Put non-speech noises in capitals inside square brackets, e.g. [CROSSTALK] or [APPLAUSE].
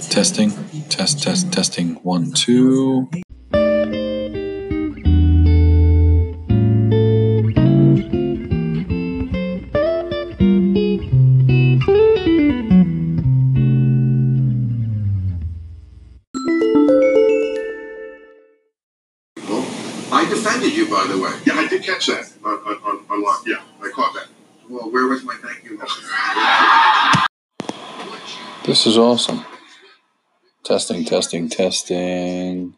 Testing, test, test, testing. One, two. I defended you, by the way. Yeah, I did catch that on, on, on, online. Yeah, I caught that. Well, where was my thank you? [LAUGHS] This is awesome. Testing, testing, testing.